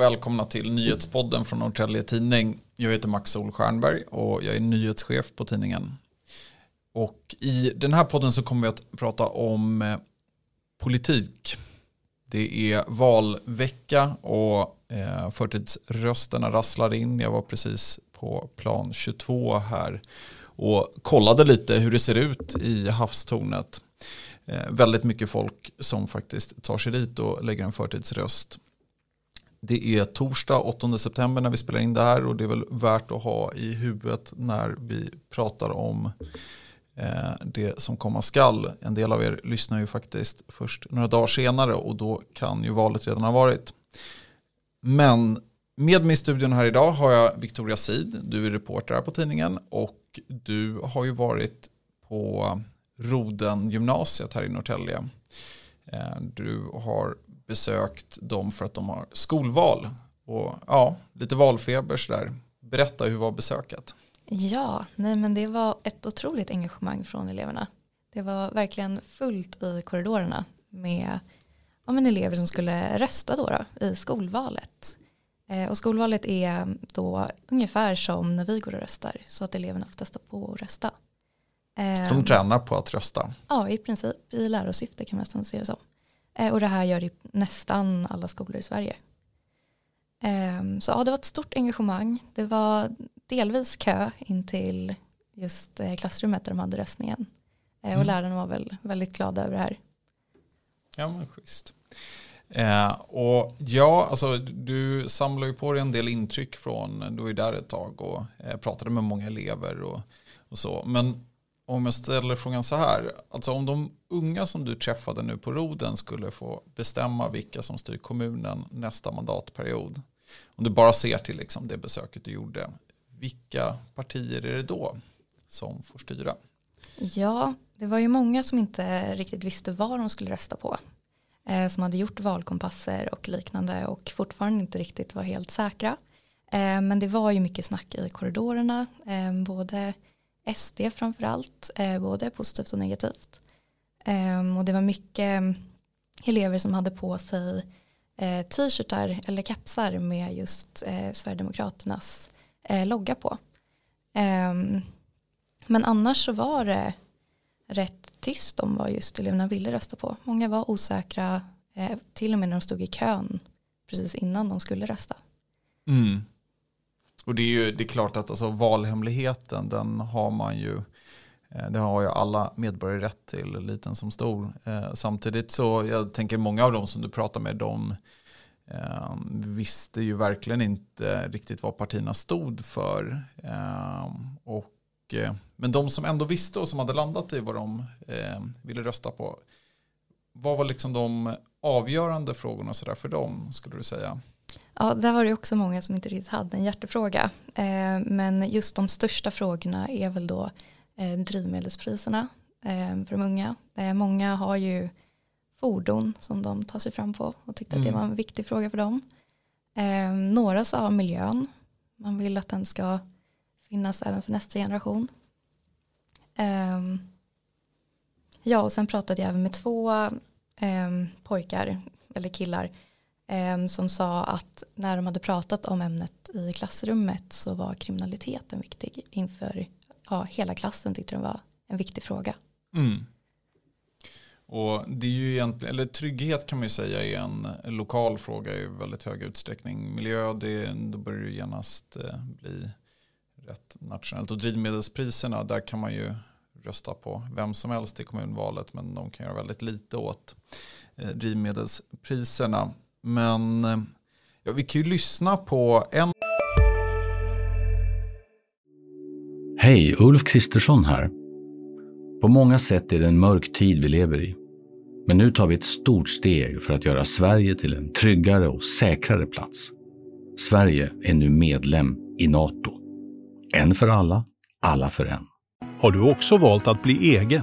Och välkomna till nyhetspodden från Norrtälje Tidning. Jag heter Max Solstjernberg och jag är nyhetschef på tidningen. Och i den här podden så kommer vi att prata om eh, politik. Det är valvecka och eh, förtidsrösterna rasslar in. Jag var precis på plan 22 här och kollade lite hur det ser ut i havstornet. Eh, väldigt mycket folk som faktiskt tar sig dit och lägger en förtidsröst. Det är torsdag 8 september när vi spelar in det här och det är väl värt att ha i huvudet när vi pratar om eh, det som komma skall. En del av er lyssnar ju faktiskt först några dagar senare och då kan ju valet redan ha varit. Men med mig i studion här idag har jag Victoria Sid. Du är reporter här på tidningen och du har ju varit på Roden gymnasiet här i Norrtälje. Eh, du har besökt dem för att de har skolval och ja, lite valfeber sådär. Berätta, hur var besöket? Ja, nej men det var ett otroligt engagemang från eleverna. Det var verkligen fullt i korridorerna med ja, men elever som skulle rösta då, då i skolvalet. Eh, och skolvalet är då ungefär som när vi går och röstar så att eleverna får testa på att rösta. Så de tränar på att rösta? Ja, i princip i lärosyfte kan man nästan se det som. Eh, och det här gör i nästan alla skolor i Sverige. Ehm, så ja, det var ett stort engagemang. Det var delvis kö in till just eh, klassrummet där de hade röstningen. Eh, och mm. lärarna var väl väldigt glada över det här. Ja men schysst. Eh, och ja, alltså du samlar ju på dig en del intryck från, du var ju där ett tag och eh, pratade med många elever och, och så. Men om jag ställer frågan så här, alltså om de unga som du träffade nu på Roden skulle få bestämma vilka som styr kommunen nästa mandatperiod, om du bara ser till liksom det besöket du gjorde, vilka partier är det då som får styra? Ja, det var ju många som inte riktigt visste vad de skulle rösta på. Eh, som hade gjort valkompasser och liknande och fortfarande inte riktigt var helt säkra. Eh, men det var ju mycket snack i korridorerna, eh, både SD framförallt, allt, både positivt och negativt. Ehm, och det var mycket mm, elever som hade på sig eh, t-shirtar eller kepsar med just eh, Sverigedemokraternas logga på. Ehm, men annars så var det rätt tyst om vad just eleverna ville rösta på. Många var osäkra, till och med när de stod i kön precis innan de skulle rösta. Mm. Och det är ju det är klart att alltså, valhemligheten den har man ju eh, det har ju alla medborgare rätt till, liten som stor. Eh, samtidigt så, jag tänker många av dem som du pratar med, de eh, visste ju verkligen inte riktigt vad partierna stod för. Och, men de som ändå visste och som hade landat i vad de ville rösta på, vad var liksom de avgörande frågorna så där för dem, skulle du säga? Ja, där var det också många som inte riktigt hade en hjärtefråga. Eh, men just de största frågorna är väl då eh, drivmedelspriserna eh, för de unga. Många har ju fordon som de tar sig fram på och tyckte mm. att det mm. var en viktig fråga för dem. Några sa miljön. Man vill att den ska finnas även för nästa generation. Ja, och sen pratade jag även med två pojkar eller killar Ehm, som sa att när de hade pratat om ämnet i klassrummet så var kriminaliteten viktig inför ja, hela klassen tyckte de var en viktig fråga. Mm. Och det är ju egentligen, eller trygghet kan man ju säga är en lokal fråga i väldigt hög utsträckning. Miljö, det, då börjar det genast eh, bli rätt nationellt. Och drivmedelspriserna, där kan man ju rösta på vem som helst i kommunvalet men de kan göra väldigt lite åt eh, drivmedelspriserna. Men eh, ja, vi kan ju lyssna på en... Hej, Ulf Kristersson här. På många sätt är det en mörk tid vi lever i. Men nu tar vi ett stort steg för att göra Sverige till en tryggare och säkrare plats. Sverige är nu medlem i Nato. En för alla, alla för en. Har du också valt att bli egen?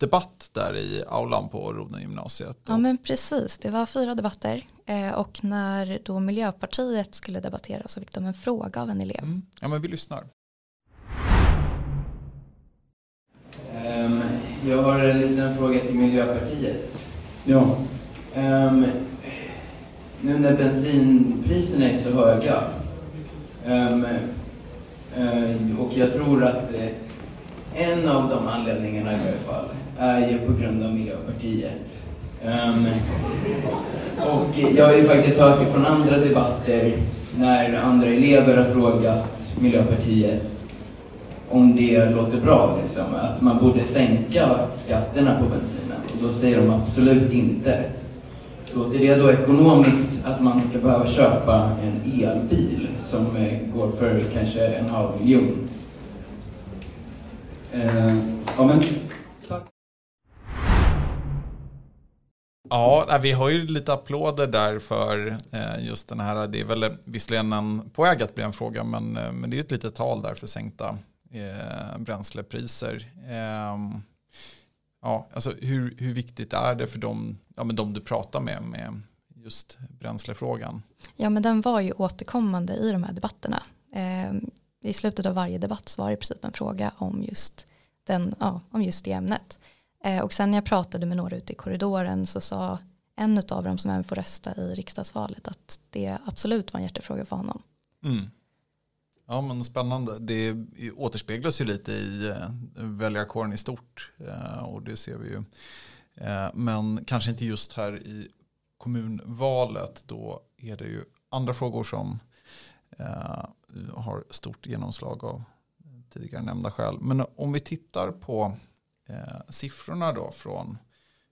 debatt där i aulan på Roden gymnasiet. Ja men precis, det var fyra debatter eh, och när då Miljöpartiet skulle debattera så fick de en fråga av en elev. Mm. Ja men vi lyssnar. Um, jag har en liten fråga till Miljöpartiet. Ja. Um, nu när bensinpriserna är så höga um, uh, och jag tror att uh, en av de anledningarna i alla fall är ju på grund av Miljöpartiet. Um, och jag har ju faktiskt hört från andra debatter när andra elever har frågat Miljöpartiet om det låter bra, liksom, att man borde sänka skatterna på bensinen. Och då säger de absolut inte. Låter det då ekonomiskt att man ska behöva köpa en elbil som eh, går för kanske en halv miljon? Uh, ja, Ja, vi har ju lite applåder där för eh, just den här. Det är väl eh, visserligen en, på väg att bli en fråga, men, eh, men det är ju ett litet tal där för sänkta eh, bränslepriser. Eh, ja, alltså hur, hur viktigt är det för dem, ja, men de du pratar med, med just bränslefrågan? Ja, men den var ju återkommande i de här debatterna. Eh, I slutet av varje debatt så var det i princip en fråga om just, den, ja, om just det ämnet. Eh, och sen när jag pratade med några ute i korridoren så sa en av dem som även får rösta i riksdagsvalet att det absolut var en hjärtefråga för honom. Mm. Ja men spännande. Det återspeglas ju lite i eh, väljarkåren i stort eh, och det ser vi ju. Men kanske inte just här i kommunvalet. Då är det ju andra frågor som har stort genomslag av tidigare nämnda skäl. Men om vi tittar på Eh, siffrorna då från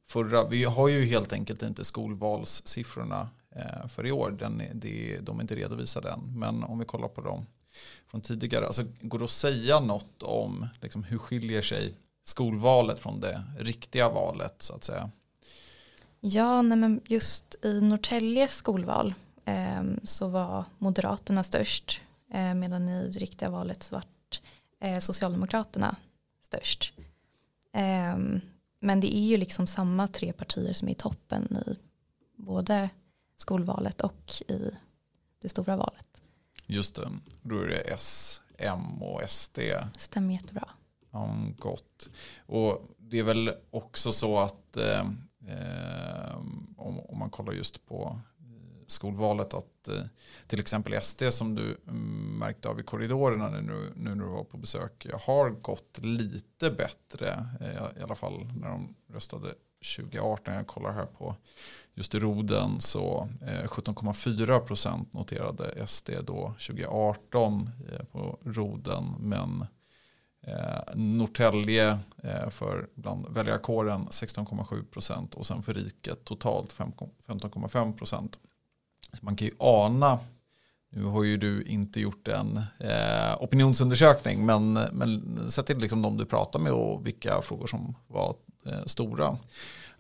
förra. Vi har ju helt enkelt inte skolvalssiffrorna eh, för i år. Den det, de är inte redovisade än. Men om vi kollar på dem från tidigare. Alltså, går det att säga något om liksom, hur skiljer sig skolvalet från det riktiga valet så att säga? Ja, nej men just i Norrtäljes skolval eh, så var Moderaterna störst eh, medan i det riktiga valet så var eh, Socialdemokraterna störst. Um, men det är ju liksom samma tre partier som är i toppen i både skolvalet och i det stora valet. Just det, då är det S, M och SD. Stämmer jättebra. Ja, gott. Och det är väl också så att eh, eh om, om, man kollar just på skolvalet att eh, till exempel SD som du mm, märkte av i korridorerna nu, nu när du var på besök har gått lite bättre eh, i alla fall när de röstade 2018. Jag kollar här på just i Roden så eh, 17,4 procent noterade SD då 2018 på Roden men Norrtälje för bland väljarkåren 16,7 procent och sen för riket totalt 15,5 procent. Man kan ju ana, nu har ju du inte gjort en eh, opinionsundersökning, men, men sett till liksom de du pratar med och vilka frågor som var eh, stora,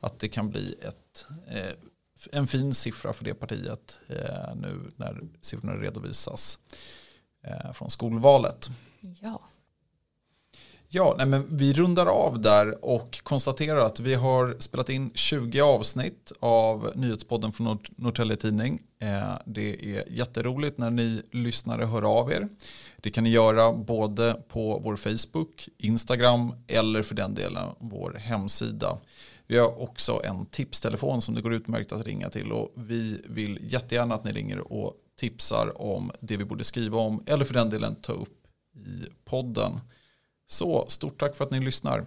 att det kan bli ett, eh, en fin siffra för det partiet eh, nu när siffrorna redovisas eh, från skolvalet. Ja. Ja, nej men vi rundar av där och konstaterar att vi har spelat in 20 avsnitt av nyhetspodden från Norrtälje Tidning. Eh, det är jätteroligt när ni lyssnare hör av er. Det kan ni göra både på vår Facebook, Instagram eller för den delen vår hemsida. Vi har också en tipstelefon som det går utmärkt att ringa till och vi vill jättegärna att ni ringer och tipsar om det vi borde skriva om eller för den delen ta upp i podden. Så stort tack för att ni lyssnar.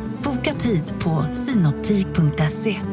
Boka tid på synoptik.se.